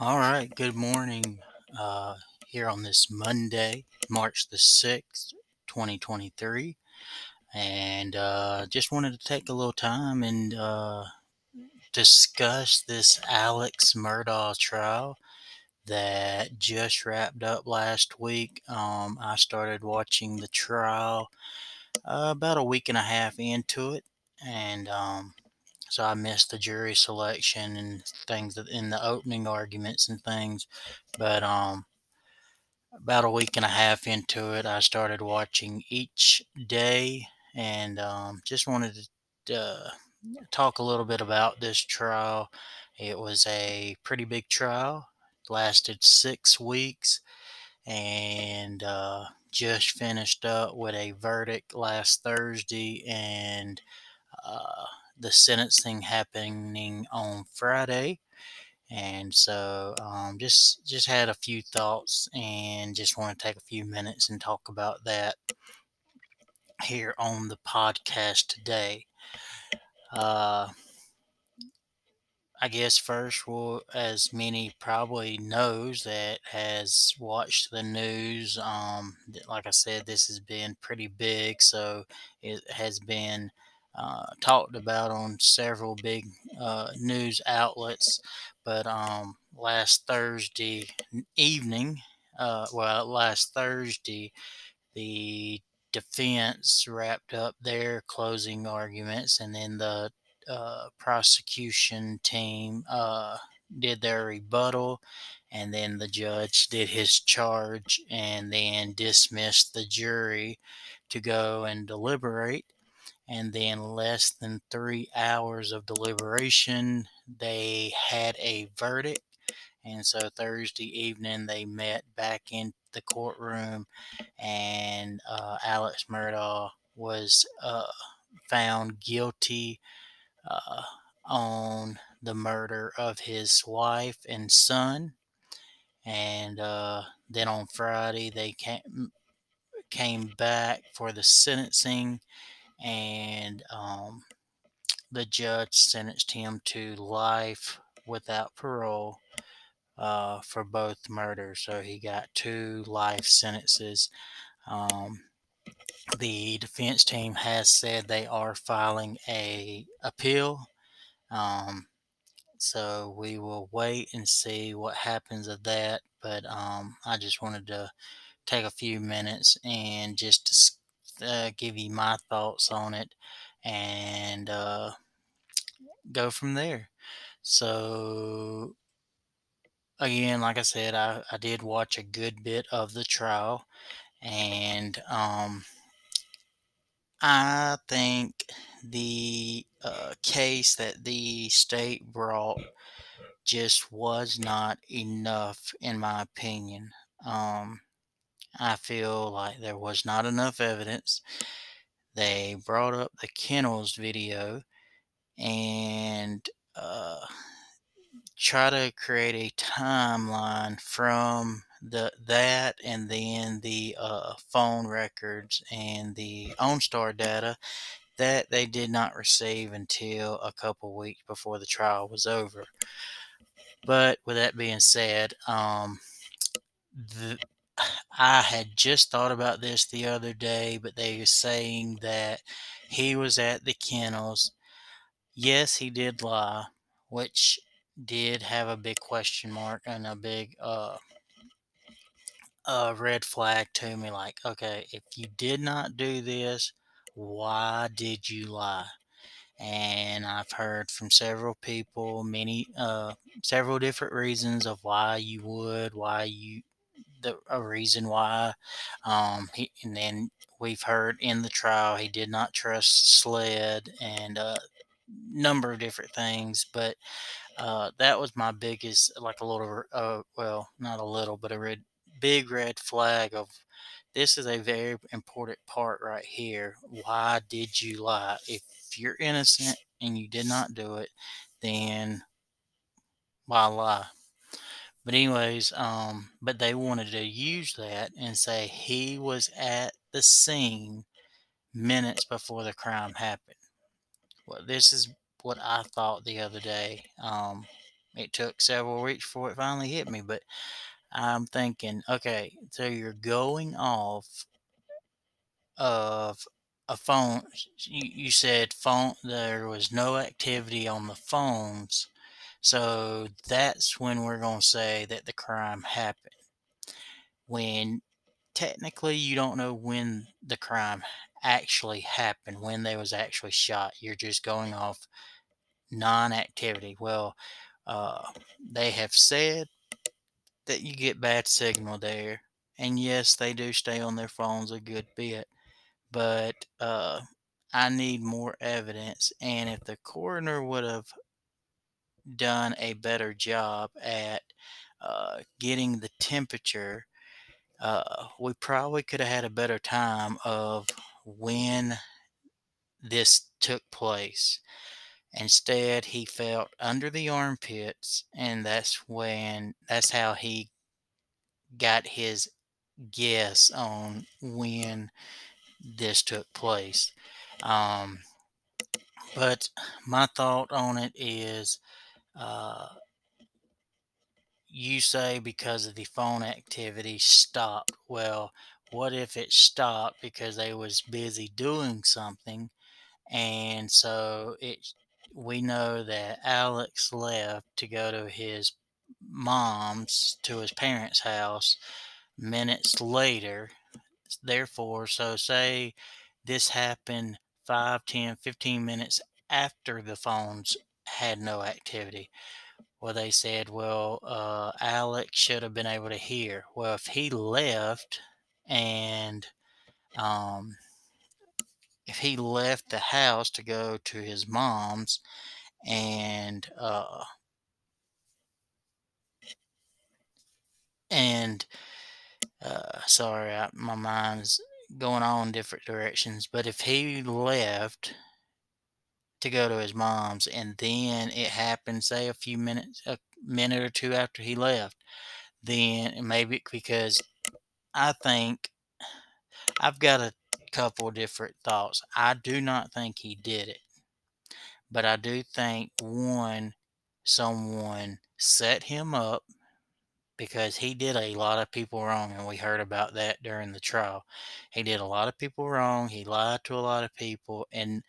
All right, good morning uh, here on this Monday, March the 6th, 2023. And uh, just wanted to take a little time and uh, discuss this Alex Murdaugh trial that just wrapped up last week. Um, I started watching the trial uh, about a week and a half into it. And um, so I missed the jury selection and things in the opening arguments and things. But um, about a week and a half into it, I started watching each day and um, just wanted to uh, talk a little bit about this trial. It was a pretty big trial, lasted six weeks, and uh, just finished up with a verdict last Thursday and uh, the sentencing happening on Friday. And so, um, just just had a few thoughts, and just want to take a few minutes and talk about that here on the podcast today. Uh, I guess first, well, as many probably knows that has watched the news. Um, like I said, this has been pretty big, so it has been uh, talked about on several big uh, news outlets. But um, last Thursday evening, uh, well, last Thursday, the defense wrapped up their closing arguments, and then the uh, prosecution team uh, did their rebuttal, and then the judge did his charge, and then dismissed the jury to go and deliberate. And then, less than three hours of deliberation, they had a verdict. And so Thursday evening, they met back in the courtroom, and uh, Alex Murdaugh was uh, found guilty uh, on the murder of his wife and son. And uh, then on Friday, they came came back for the sentencing, and um, the judge sentenced him to life without parole uh, for both murders. So he got two life sentences. Um, the defense team has said they are filing a appeal. Um, so we will wait and see what happens of that. But um, I just wanted to take a few minutes and just uh, give you my thoughts on it and uh, go from there. So again, like I said, I, I did watch a good bit of the trial, and um, I think the uh, case that the state brought just was not enough, in my opinion. Um, I feel like there was not enough evidence. They brought up the kennels video and uh, try to create a timeline from the that and then the uh, phone records and the OnStar data that they did not receive until a couple weeks before the trial was over. But with that being said, um, the, I had just thought about this the other day, but they were saying that he was at the kennels. Yes, he did lie, which did have a big question mark and a big uh, a red flag to me. Like, okay, if you did not do this, why did you lie? And I've heard from several people, many, uh, several different reasons of why you would, why you, the a reason why. Um, he, and then we've heard in the trial he did not trust SLED and a number of different things, but uh, that was my biggest, like a little, uh, well, not a little, but a red, big red flag of this is a very important part right here. Why did you lie? If you're innocent and you did not do it, then why lie? But anyways, um, but they wanted to use that and say he was at the scene minutes before the crime happened. Well, this is what I thought the other day. Um, it took several weeks before it finally hit me. But I'm thinking, okay, so you're going off of a phone. You, you said phone. There was no activity on the phones, so that's when we're going to say that the crime happened. When technically you don't know when the crime actually happened, when they was actually shot. You're just going off non-activity. Well, uh, they have said that you get bad signal there, and yes, they do stay on their phones a good bit. But uh, I need more evidence, and if the coroner would have done a better job at uh, getting the temperature, uh, we probably could have had a better time of when this took place. Instead, he felt under the armpits, and that's when that's how he got his guess on when this took place. Um, but my thought on it is uh, you say because of the phone activity stopped. Well, what if it stopped because they was busy doing something and so it we know that Alex left to go to his mom's to his parents' house minutes later. Therefore, so say this happened 5, 10, 15 minutes after the phones had no activity. Well, they said, well, uh, Alex should have been able to hear. Well, if he left and um, if he left the house to go to his mom's and uh and uh sorry I, my mind's going on different directions but if he left to go to his mom's and then it happened say a few minutes a minute or two after he left then maybe because i think i've got a couple different thoughts. I do not think he did it, but I do think one, someone set him up because he did a lot of people wrong, and we heard about that during the trial. He did a lot of people wrong, he lied to a lot of people, and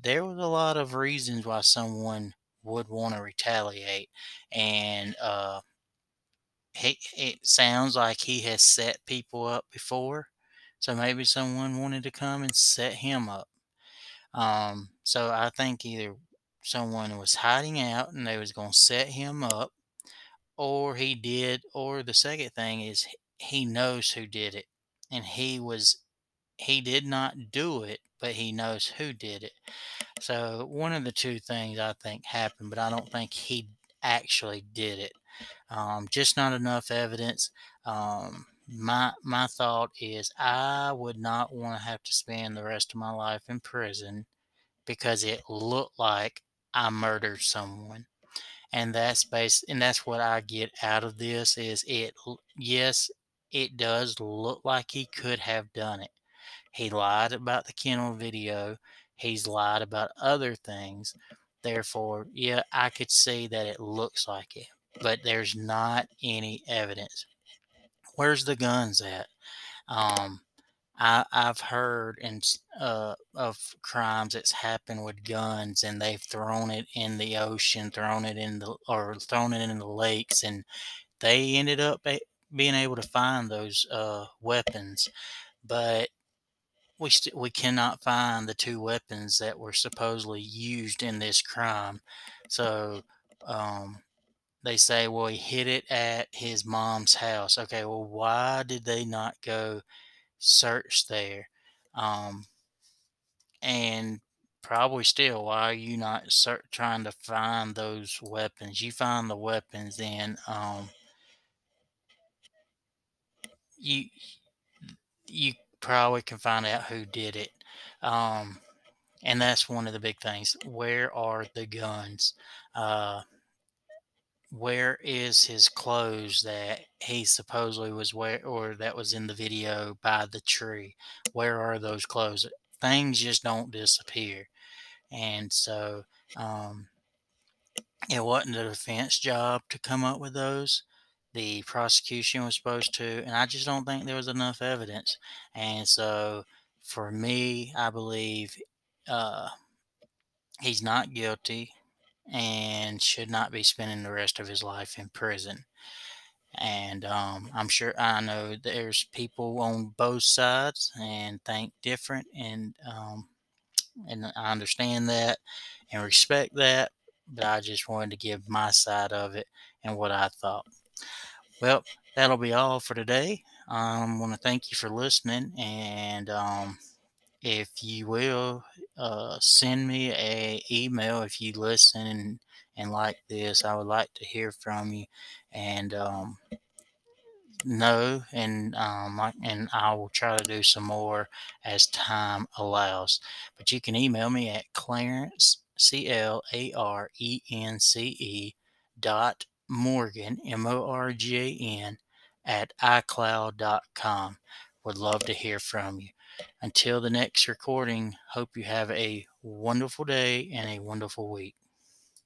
there was a lot of reasons why someone would want to retaliate. And uh, he, it sounds like he has set people up before so maybe someone wanted to come and set him up. Um, so I think either someone was hiding out and they was going to set him up, or he did, or the second thing is he knows who did it, and he was he did not do it, but he knows who did it. So one of the two things I think happened, but I don't think he actually did it. Um, just not enough evidence. Um, my my thought is I would not want to have to spend the rest of my life in prison because it looked like I murdered someone. And that's base and that's what I get out of this is it yes, it does look like he could have done it. He lied about the kennel video. He's lied about other things. Therefore, yeah, I could see that it looks like it, but there's not any evidence where's the guns at? Um, I, I've heard uh, of crimes that's happened with guns, and they've thrown it in the ocean, thrown it in the or thrown it in the lakes, and they ended up being able to find those uh, weapons, but we st- we cannot find the two weapons that were supposedly used in this crime. So um, they say, well, he hid it at his mom's house. Okay, well, why did they not go search there? Um, and probably still, why are you not start trying to find those weapons? You find the weapons, then um, you you probably can find out who did it. Um, and that's one of the big things. Where are the guns? Uh, where is his clothes that he supposedly was wear or that was in the video by the tree? Where are those clothes? Things just don't disappear. And so um, it wasn't a defense job to come up with those. The prosecution was supposed to, and I just don't think there was enough evidence. And so, for me, I believe uh, he's not guilty and should not be spending the rest of his life in prison. And um, I'm sure I know there's people on both sides and think different, and um, and I understand that and respect that. But I just wanted to give my side of it and what I thought. Well, that'll be all for today. I um, want to thank you for listening, and um, if you will, uh, send me a email if you listen and, and like this. I would like to hear from you, and um, know, and um, and I will try to do some more as time allows. But you can email me at Clarence C L A R E N C E dot Morgan M O R G A N at iCloud.com. Would love to hear from you. Until the next recording, hope you have a wonderful day and a wonderful week.